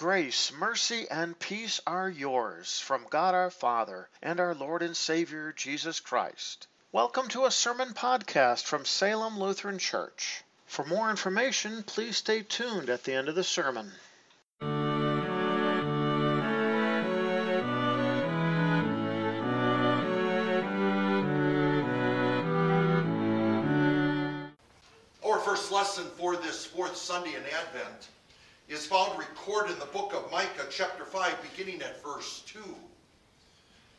Grace, mercy, and peace are yours from God our Father and our Lord and Savior Jesus Christ. Welcome to a sermon podcast from Salem Lutheran Church. For more information, please stay tuned at the end of the sermon. Our first lesson for this fourth Sunday in Advent is found recorded in the book of Micah, chapter 5, beginning at verse 2.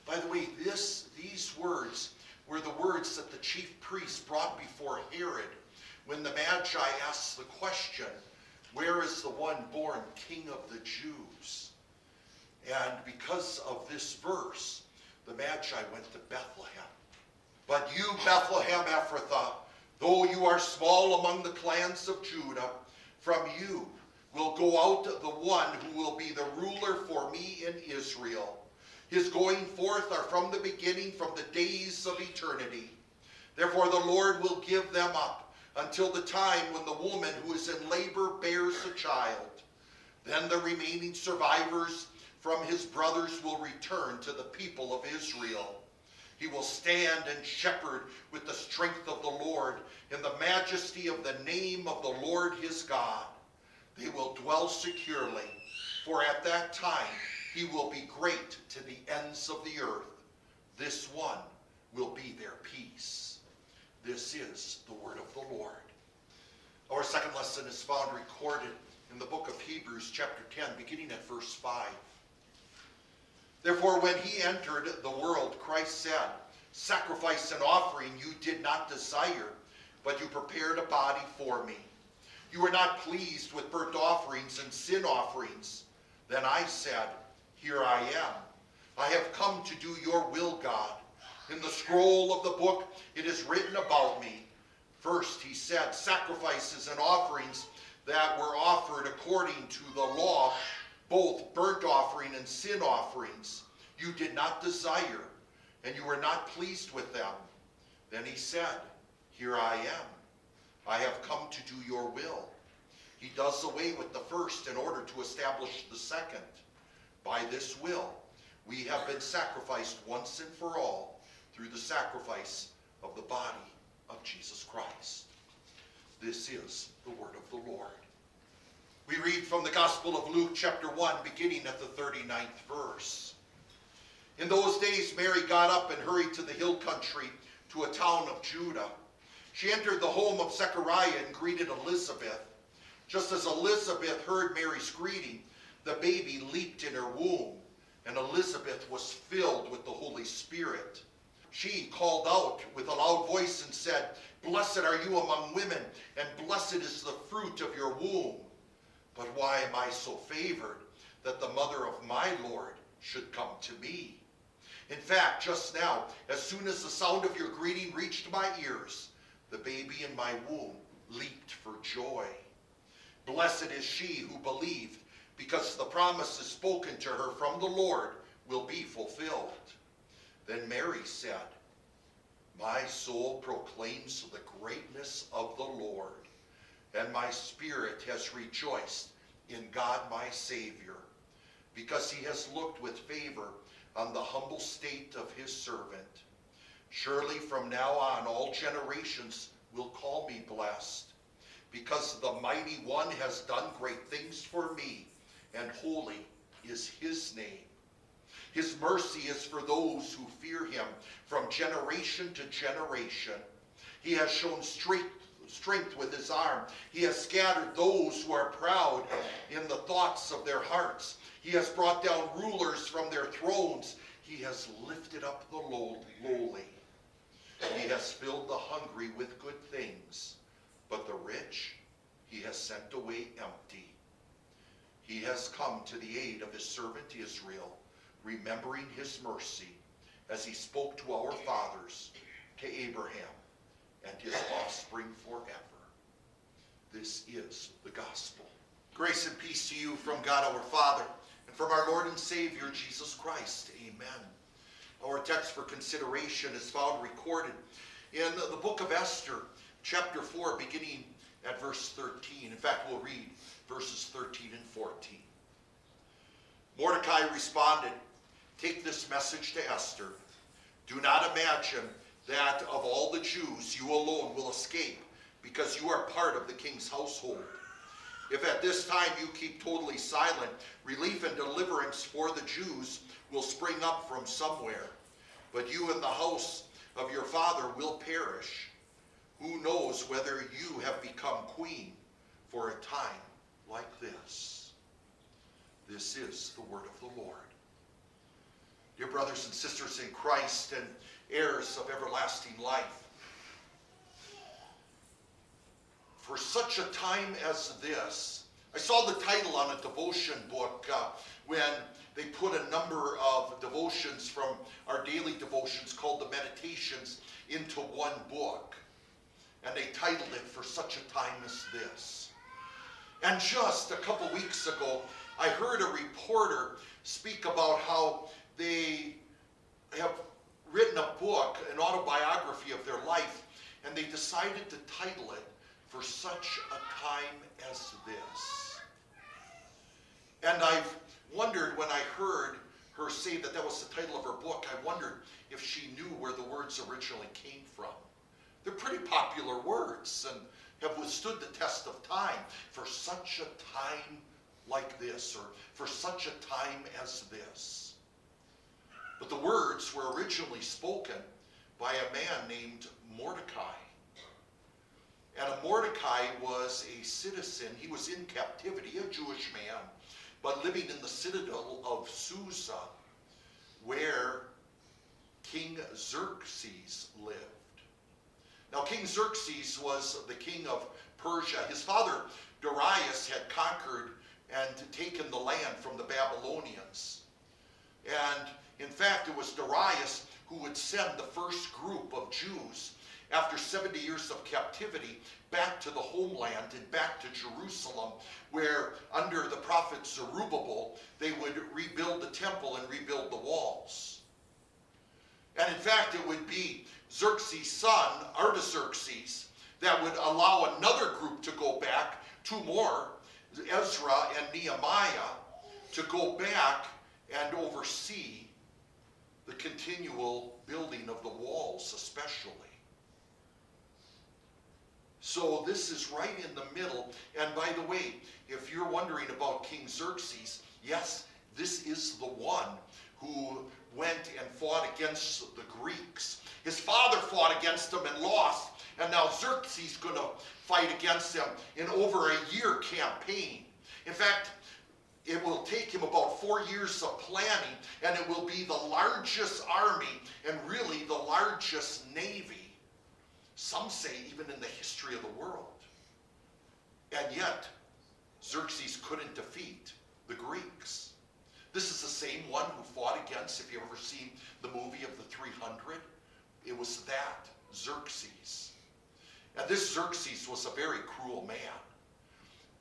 By the way, this, these words were the words that the chief priest brought before Herod when the Magi asked the question, Where is the one born king of the Jews? And because of this verse, the Magi went to Bethlehem. But you, Bethlehem Ephrathah, though you are small among the clans of Judah, from you will go out the one who will be the ruler for me in Israel. His going forth are from the beginning, from the days of eternity. Therefore, the Lord will give them up until the time when the woman who is in labor bears a child. Then the remaining survivors from his brothers will return to the people of Israel. He will stand and shepherd with the strength of the Lord in the majesty of the name of the Lord his God. They will dwell securely, for at that time he will be great to the ends of the earth. This one will be their peace. This is the word of the Lord. Our second lesson is found recorded in the book of Hebrews, chapter 10, beginning at verse 5. Therefore, when he entered the world, Christ said, Sacrifice and offering you did not desire, but you prepared a body for me. You were not pleased with burnt offerings and sin offerings. Then I said, Here I am. I have come to do your will, God. In the scroll of the book it is written about me. First, he said, Sacrifices and offerings that were offered according to the law both burnt offering and sin offerings you did not desire, and you were not pleased with them. Then he said, Here I am. I have come to do your will. He does away with the first in order to establish the second. By this will, we have been sacrificed once and for all through the sacrifice of the body of Jesus Christ. This is the word of the Lord. We read from the Gospel of Luke, chapter 1, beginning at the 39th verse. In those days, Mary got up and hurried to the hill country to a town of Judah. She entered the home of Zechariah and greeted Elizabeth. Just as Elizabeth heard Mary's greeting, the baby leaped in her womb, and Elizabeth was filled with the Holy Spirit. She called out with a loud voice and said, Blessed are you among women, and blessed is the fruit of your womb. But why am I so favored that the mother of my Lord should come to me? In fact, just now, as soon as the sound of your greeting reached my ears, the baby in my womb leaped for joy. Blessed is she who believed, because the promises spoken to her from the Lord will be fulfilled. Then Mary said, My soul proclaims the greatness of the Lord and my spirit has rejoiced in God my Savior, because he has looked with favor on the humble state of his servant. Surely from now on all generations will call me blessed, because the mighty one has done great things for me, and holy is his name. His mercy is for those who fear him from generation to generation. He has shown straight strength with his arm. He has scattered those who are proud in the thoughts of their hearts. He has brought down rulers from their thrones. He has lifted up the lowly. He has filled the hungry with good things, but the rich he has sent away empty. He has come to the aid of his servant Israel, remembering his mercy as he spoke to our fathers, to Abraham and his offspring forever. This is the gospel. Grace and peace to you from God our Father and from our Lord and Savior Jesus Christ. Amen. Our text for consideration is found recorded in the book of Esther, chapter 4, beginning at verse 13. In fact, we'll read verses 13 and 14. Mordecai responded, Take this message to Esther. Do not imagine that of all the Jews you alone will escape because you are part of the king's household. If at this time you keep totally silent, relief and deliverance for the Jews will spring up from somewhere. But you and the house of your father will perish. Who knows whether you have become queen for a time like this? This is the word of the Lord. Dear brothers and sisters in Christ and heirs of everlasting life, for such a time as this, I saw the title on a devotion book uh, when they put a number of devotions from our daily devotions called the Meditations into one book. And they titled it For Such a Time as This. And just a couple weeks ago, I heard a reporter speak about how they have written a book, an autobiography of their life, and they decided to title it For Such a Time as This. And I've wondered when I heard her say that that was the title of her book, I wondered if she knew where the words originally came from. They're pretty popular words and have withstood the test of time for such a time like this or for such a time as this. But the words were originally spoken by a man named Mordecai. And a Mordecai was a citizen, he was in captivity, a Jewish man but living in the citadel of Susa, where King Xerxes lived. Now, King Xerxes was the king of Persia. His father, Darius, had conquered and taken the land from the Babylonians. And in fact, it was Darius who would send the first group of Jews after 70 years of captivity back to the homeland and back to Jerusalem, where under the prophet Zerubbabel, they would rebuild the temple and rebuild the walls. And in fact, it would be Xerxes' son, Artaxerxes, that would allow another group to go back, two more, Ezra and Nehemiah, to go back and oversee the continual building of the walls, especially. So this is right in the middle. And by the way, if you're wondering about King Xerxes, yes, this is the one who went and fought against the Greeks. His father fought against them and lost, and now Xerxes is going to fight against them in over a year campaign. In fact, it will take him about four years of planning, and it will be the largest army and really the largest navy some say even in the history of the world. And yet, Xerxes couldn't defeat the Greeks. This is the same one who fought against, if you've ever seen the movie of the 300, it was that, Xerxes. And this Xerxes was a very cruel man.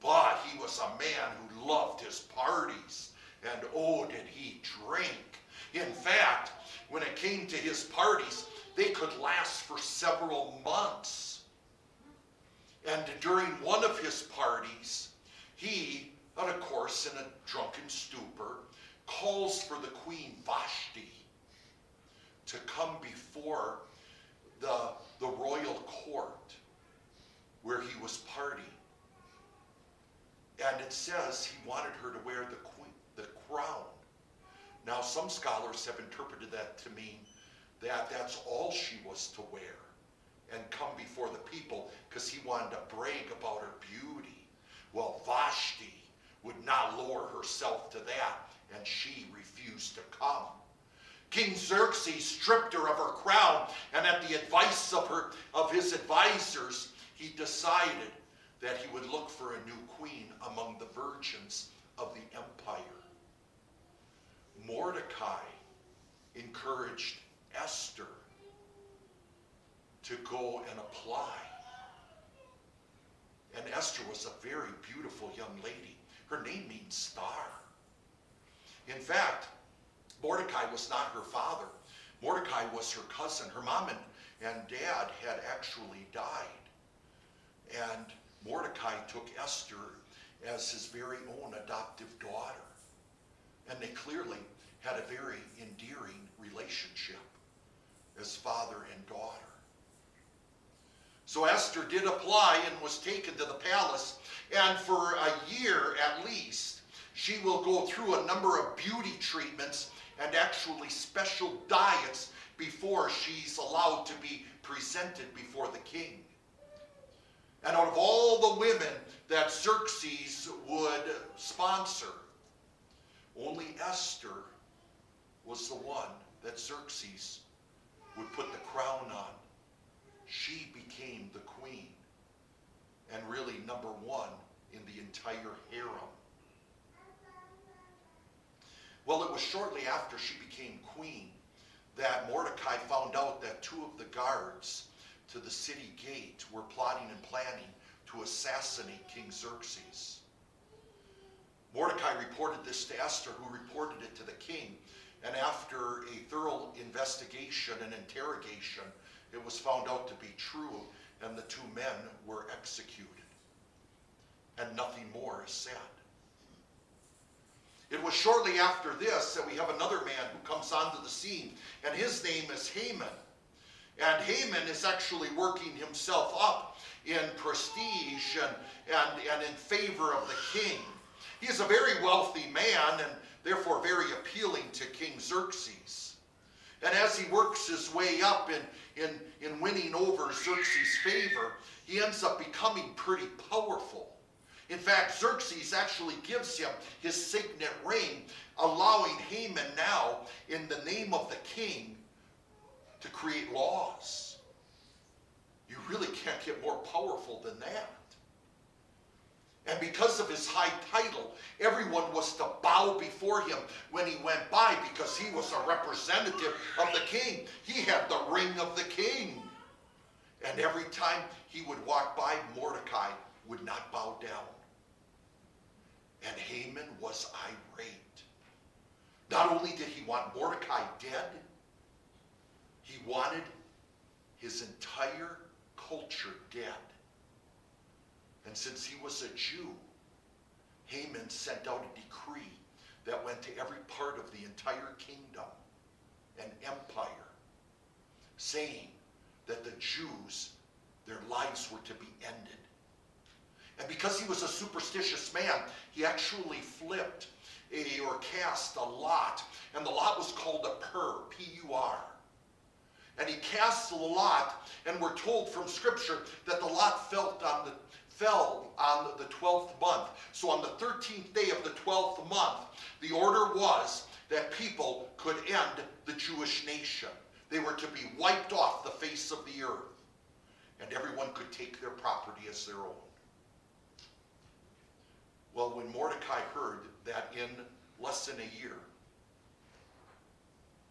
But he was a man who loved his parties. And oh, did he drink. In fact, when it came to his parties, they could last for several months. And during one of his parties, he, and of course in a drunken stupor, calls for the queen Vashti to come before the, the royal court where he was partying. And it says he wanted her to wear the, queen, the crown. Now, some scholars have interpreted that to mean that that's all she was to wear and come before the people because he wanted to brag about her beauty. Well, Vashti would not lower herself to that, and she refused to come. King Xerxes stripped her of her crown, and at the advice of her of his advisors, he decided that he would look for a new queen among the virgins of the empire. Mordecai encouraged Esther to go and apply. And Esther was a very beautiful young lady. Her name means star. In fact, Mordecai was not her father. Mordecai was her cousin. Her mom and, and dad had actually died. And Mordecai took Esther as his very own adoptive daughter. And they clearly had a very endearing relationship as father and daughter. So Esther did apply and was taken to the palace, and for a year at least, she will go through a number of beauty treatments and actually special diets before she's allowed to be presented before the king. And out of all the women that Xerxes would sponsor, only Esther was the one that Xerxes would put the crown on. She became the queen and really number one in the entire harem. Well, it was shortly after she became queen that Mordecai found out that two of the guards to the city gate were plotting and planning to assassinate King Xerxes. Mordecai reported this to Esther, who reported it to the king. And after a thorough investigation and interrogation, it was found out to be true, and the two men were executed. And nothing more is said. It was shortly after this that we have another man who comes onto the scene, and his name is Haman. And Haman is actually working himself up in prestige and, and, and in favor of the king. He is a very wealthy man and therefore very appealing to King Xerxes. And as he works his way up in, in, in winning over Xerxes' favor, he ends up becoming pretty powerful. In fact, Xerxes actually gives him his signet ring, allowing Haman now, in the name of the king, to create laws. You really can't get more powerful than that. And because of his high title, everyone was to bow before him when he went by because he was a representative of the king. He had the ring of the king. And every time he would walk by, Mordecai would not bow down. And Haman was irate. Not only did he want Mordecai dead, he wanted his entire culture dead. And since he was a Jew, Haman sent out a decree that went to every part of the entire kingdom and empire, saying that the Jews, their lives were to be ended. And because he was a superstitious man, he actually flipped a, or cast a lot, and the lot was called a pur, P-U-R. And he cast the lot, and we're told from Scripture that the lot fell on the fell on the 12th month. So on the 13th day of the 12th month, the order was that people could end the Jewish nation. They were to be wiped off the face of the earth, and everyone could take their property as their own. Well, when Mordecai heard that in less than a year,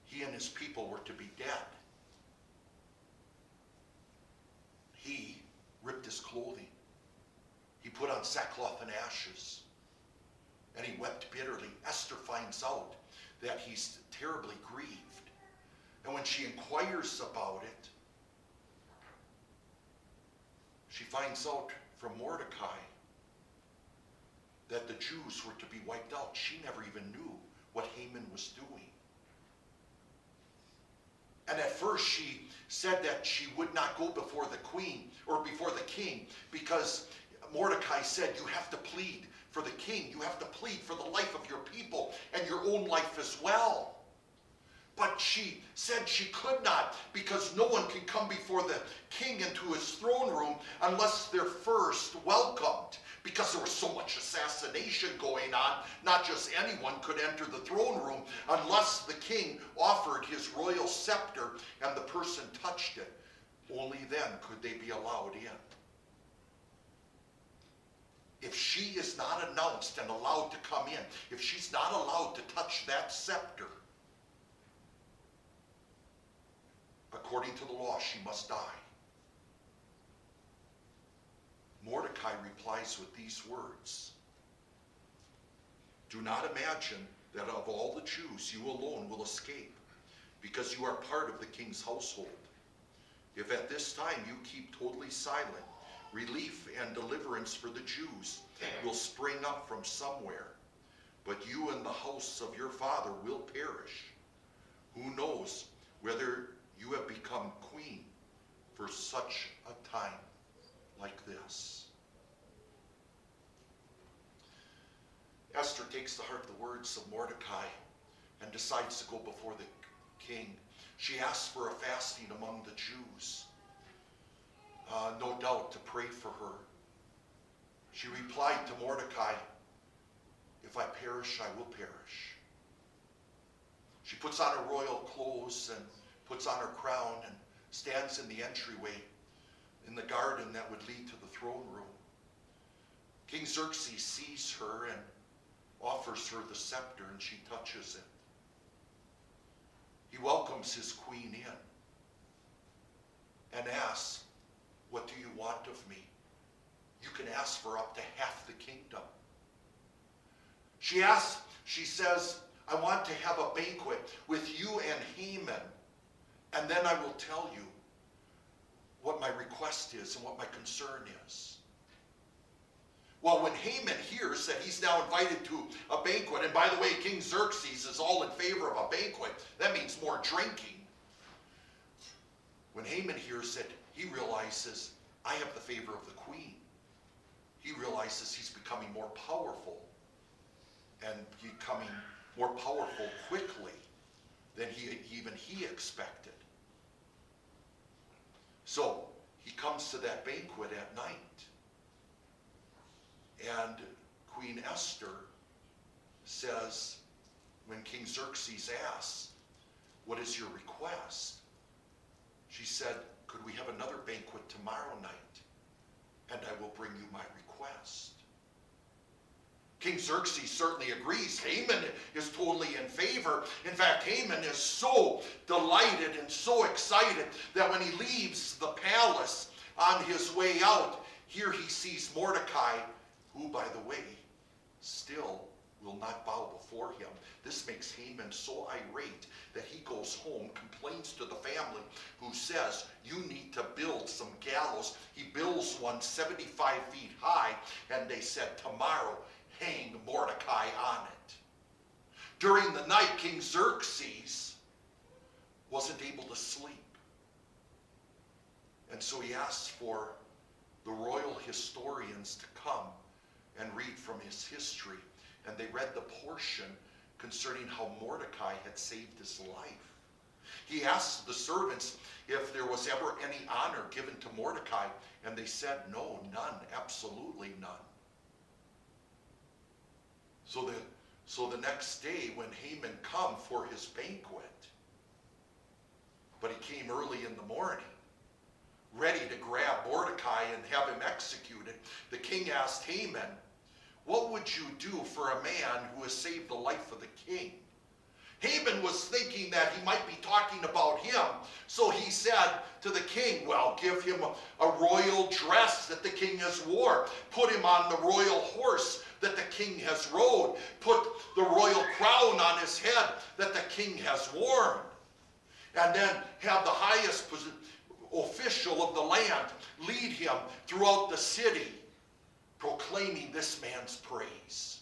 he and his people were to be dead, he ripped his clothing he put on sackcloth and ashes. And he wept bitterly. Esther finds out that he's terribly grieved. And when she inquires about it, she finds out from Mordecai that the Jews were to be wiped out. She never even knew what Haman was doing. And at first she said that she would not go before the queen or before the king because Mordecai said, You have to plead for the king. You have to plead for the life of your people and your own life as well. But she said she could not because no one can come before the king into his throne room unless they're first welcomed. Because there was so much assassination going on, not just anyone could enter the throne room unless the king offered his royal scepter and the person touched it. Only then could they be allowed in if she is not announced and allowed to come in, if she's not allowed to touch that scepter, according to the law, she must die. Mordecai replies with these words Do not imagine that of all the Jews you alone will escape, because you are part of the king's household. If at this time you keep totally silent, relief and deliverance for the Jews will spring up from somewhere. but you and the house of your father will perish. Who knows whether you have become queen for such a time like this? Esther takes to heart the words of Mordecai and decides to go before the king. She asks for a fasting among the Jews, uh, no doubt to pray for her. She replied to Mordecai, If I perish, I will perish. She puts on her royal clothes and puts on her crown and stands in the entryway in the garden that would lead to the throne room. King Xerxes sees her and offers her the scepter, and she touches it. He welcomes his queen in and asks, What do you want of me? You can ask for up to half the kingdom. She asks, she says, I want to have a banquet with you and Haman, and then I will tell you what my request is and what my concern is. Well, when Haman hears that he's now invited to a banquet, and by the way, King Xerxes is all in favor of a banquet, that means more drinking. When Haman hears that, he realizes, I have the favor of the queen. He realizes he's becoming more powerful and becoming more powerful quickly than he, even he expected. So he comes to that banquet at night. And Queen Esther says, when King Xerxes asks, What is your request? She said, Could we have another banquet tomorrow night? And I will bring you my request. King Xerxes certainly agrees. Haman is totally in favor. In fact, Haman is so delighted and so excited that when he leaves the palace on his way out, here he sees Mordecai who, by the way, still will not bow before him. This makes Haman so irate that he goes home, complains to the family, who says, You need to build some gallows. He builds one 75 feet high, and they said, Tomorrow, hang Mordecai on it. During the night, King Xerxes wasn't able to sleep. And so he asked for the royal historians to come and read from his history. And they read the portion concerning how Mordecai had saved his life. He asked the servants if there was ever any honor given to Mordecai, and they said, No, none, absolutely none. So the, so the next day, when Haman come for his banquet, but he came early in the morning, ready to grab Mordecai and have him executed, the king asked Haman, what would you do for a man who has saved the life of the king? Haman was thinking that he might be talking about him. So he said to the king, Well, give him a, royal dress that the king has wore. Put him on the royal horse that the king has rode. Put the royal crown on his head that the king has worn. And then have the highest official of the land lead him throughout the city proclaiming this man's praise.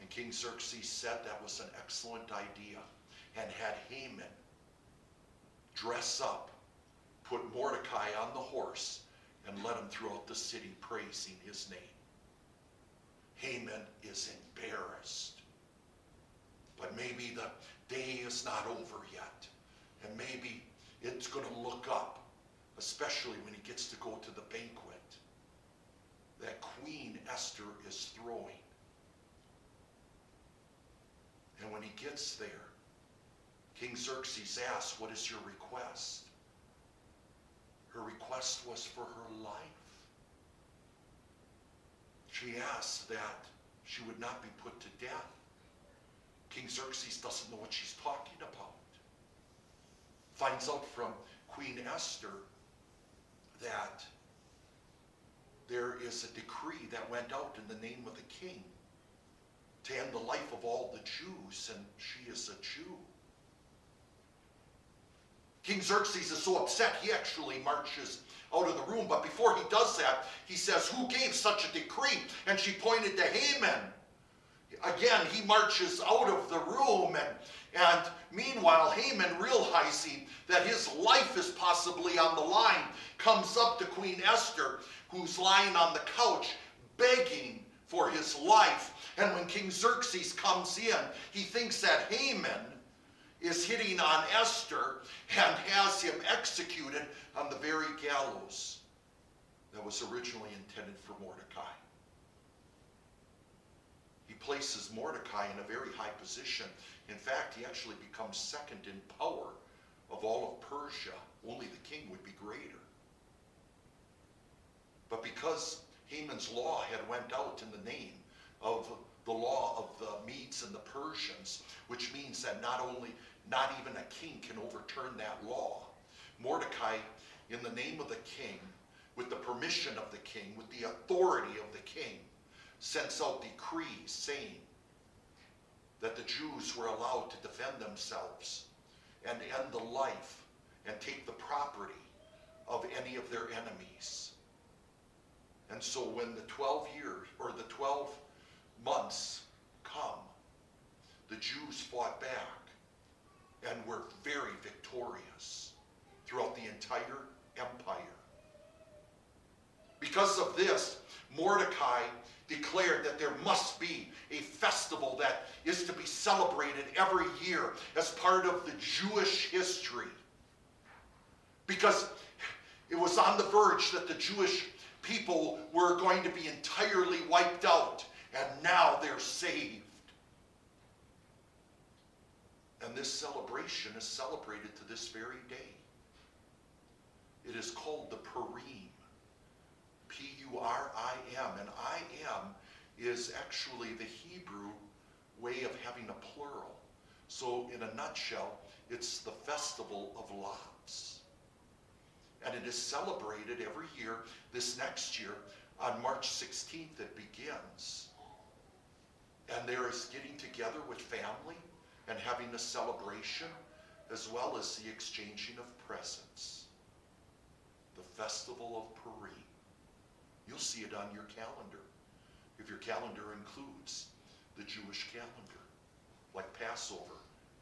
And King Xerxes said that was an excellent idea and had Haman dress up, put Mordecai on the horse, and led him throughout the city praising his name. Haman is embarrassed. But maybe the day is not over yet. And maybe it's going to look up, especially when he gets to go to the banquet that Queen Esther is throwing. And when he gets there, King Xerxes asks, What is your request? Her request was for her life. She asked that she would not be put to death. King Xerxes doesn't know what she's talking about. Finds out from Queen Esther that there is a decree that went out in the name of the king to end the life of all the Jews, and she is a Jew. King Xerxes is so upset, he actually marches out of the room. But before he does that, he says, Who gave such a decree? And she pointed to Haman, again, he marches out of the room, and, and meanwhile, Haman, realizing that his life is possibly on the line, comes up to Queen Esther, who's lying on the couch, begging for his life. And when King Xerxes comes in, he thinks that Haman is hitting on Esther and has him executed on the very gallows that was originally intended for Mordecai. Places Mordecai in a very high position. In fact, he actually becomes second in power of all of Persia. Only the king would be greater. But because Haman's law had went out in the name of the law of the Medes and the Persians, which means that not only, not even a king can overturn that law. Mordecai, in the name of the king, with the permission of the king, with the authority of the king, sends out decrees saying that the Jews were allowed to defend themselves and end the life and take the property of any of their enemies. And so when the 12 years or the 12 months come, the Jews fought back and were very victorious throughout the entire empire. Because of this, Mordecai declared that there must be a festival that is to be celebrated every year as part of the Jewish history. Because it was on the verge that the Jewish people were going to be entirely wiped out, and now they're saved. And this celebration is celebrated to this very day. It is called the Purim. P U R I M. And I am is actually the Hebrew way of having a plural. So, in a nutshell, it's the festival of lots. And it is celebrated every year. This next year, on March 16th, it begins. And there is getting together with family and having a celebration, as well as the exchanging of presents. The festival of Purim. You'll see it on your calendar. If your calendar includes the Jewish calendar, like Passover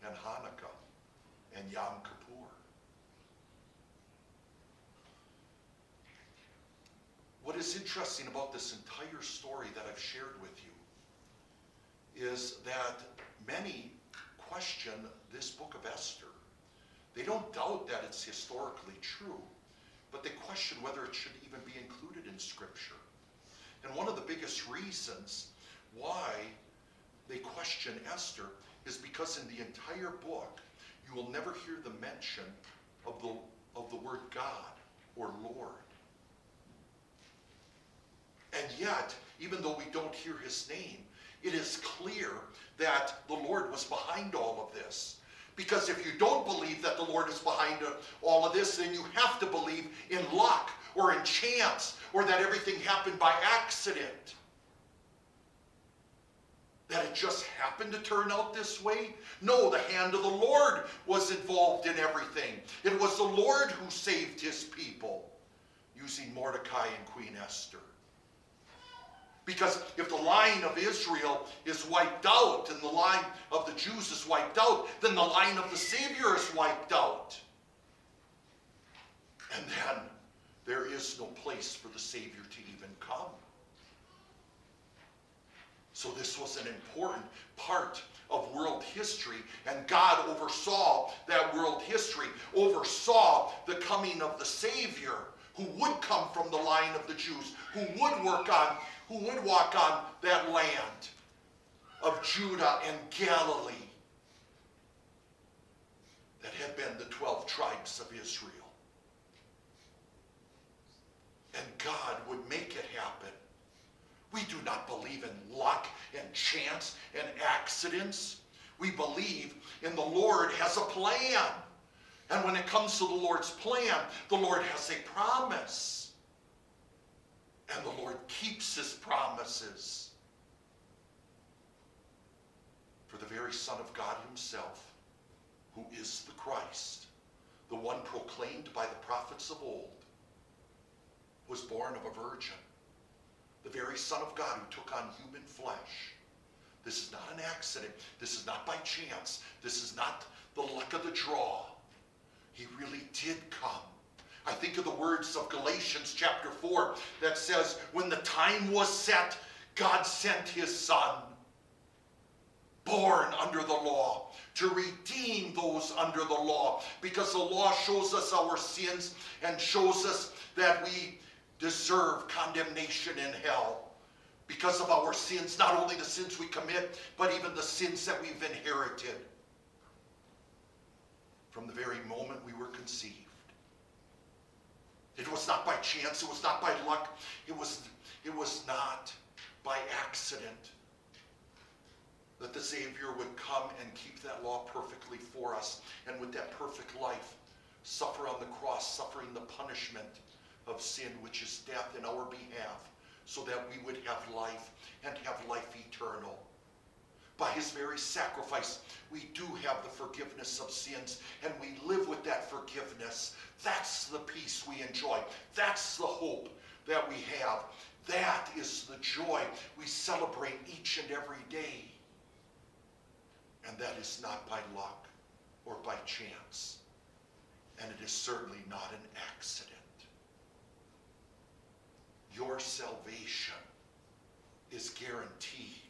and Hanukkah and Yom Kippur. What is interesting about this entire story that I've shared with you is that many question this book of Esther. They don't doubt that it's historically true, but they question whether it should even be included in Scripture. And one of the biggest reasons why they question Esther is because in the entire book, you will never hear the mention of the, of the word God or Lord. And yet, even though we don't hear his name, it is clear that the Lord was behind all of this. Because if you don't believe that the Lord is behind all of this, then you have to believe in luck or in chance or that everything happened by accident. That it just happened to turn out this way? No, the hand of the Lord was involved in everything. It was the Lord who saved his people using Mordecai and Queen Esther. Because if the line of Israel is wiped out and the line of the Jews is wiped out, then the line of the Savior is wiped out. And then there is no place for the Savior to even come. So this was an important part of world history, and God oversaw that world history, oversaw the coming of the Savior who would come from the line of the Jews, who would work on who would walk on that land of Judah and Galilee that had been the 12 tribes of Israel. And God would make it happen. We do not believe in luck and chance and accidents. We believe in the Lord has a plan. And when it comes to the Lord's plan, the Lord has a promise. And the Lord keeps his promises. For the very Son of God himself, who is the Christ, the one proclaimed by the prophets of old, was born of a virgin. The very Son of God who took on human flesh, This is not an accident. This is not by chance. This is not the luck of the draw. He really did come. I think of the words of Galatians chapter 4 that says, When the time was set, God sent his Son, born under the law, to redeem those under the law, because the law shows us our sins and shows us that we deserve condemnation in hell because of our sins, not only the sins we commit, but even the sins that we've inherited from the very moment we were conceived. It was not by chance, it was not by luck, it was, it was not by accident that the Savior would come and keep that law perfectly for us, and with that perfect life, suffer on the cross, suffering the punishment of sin, which is death, in our behalf, so that we would have life and have life eternal. By his very sacrifice, we do have the forgiveness of sins, and we live with that forgiveness. That's the peace we enjoy. That's the hope that we have. That is the joy we celebrate each and every day. And that is not by luck or by chance. And it is certainly not an accident. Your salvation is guaranteed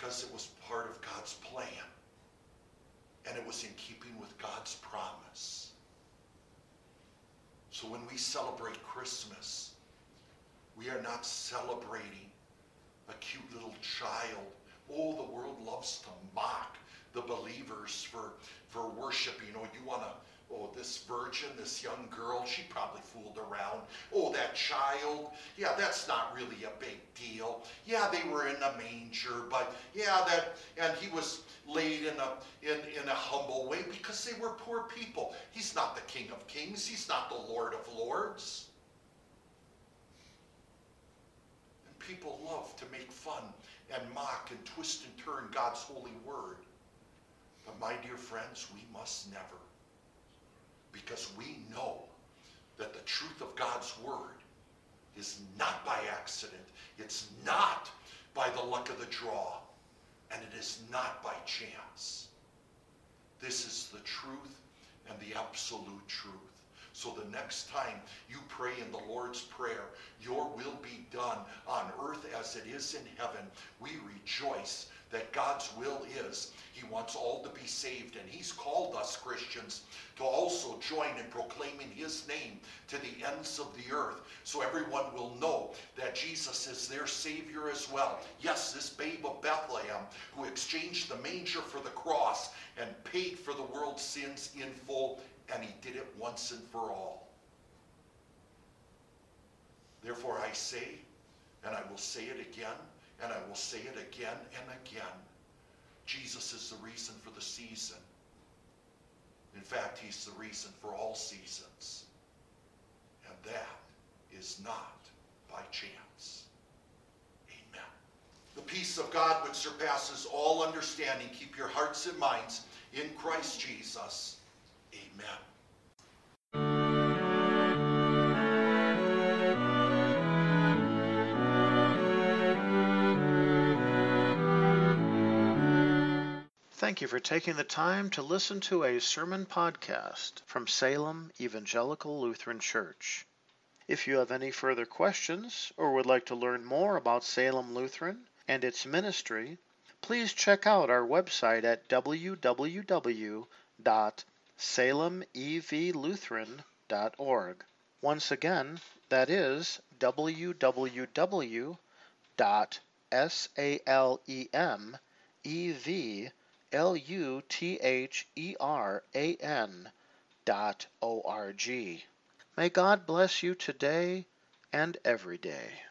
because it was part of God's plan and it was in keeping with God's promise. So when we celebrate Christmas, we are not celebrating a cute little child. Oh, the world loves to mock the believers for, for worship. Oh, you know, you want to Oh, this virgin, this young girl, she probably fooled around. Oh, that child, yeah, that's not really a big deal. Yeah, they were in a manger, but yeah, that, and he was laid in a, in, in a humble way because they were poor people. He's not the King of Kings, he's not the Lord of Lords. And people love to make fun and mock and twist and turn God's holy word. But my dear friends, we must never because we know that the truth of God's word is not by accident. It's not by the luck of the draw. And it is not by chance. This is the truth and the absolute truth. So the next time you pray in the Lord's Prayer, your will be done on earth as it is in heaven. We rejoice that God's will is he wants all to be saved, and he's called us Christians to also join in proclaiming his name to the ends of the earth so everyone will know that Jesus is their Savior as well. Yes, this babe of Bethlehem who exchanged the manger for the cross and paid for the world's sins in full, and he did it once and for all. Therefore, I say, and I will say it again, and I will say it again and again. Jesus is the reason for the season. In fact, he's the reason for all seasons. And that is not by chance. Amen. The peace of God which surpasses all understanding, keep your hearts and minds in Christ Jesus. Amen. Thank you for taking the time to listen to a sermon podcast from Salem Evangelical Lutheran Church. If you have any further questions or would like to learn more about Salem Lutheran and its ministry, please check out our website at www.salemevlutheran.org. Once again, that is www.salemevlutheran L U T H E R A N dot O R G. May God bless you today and every day.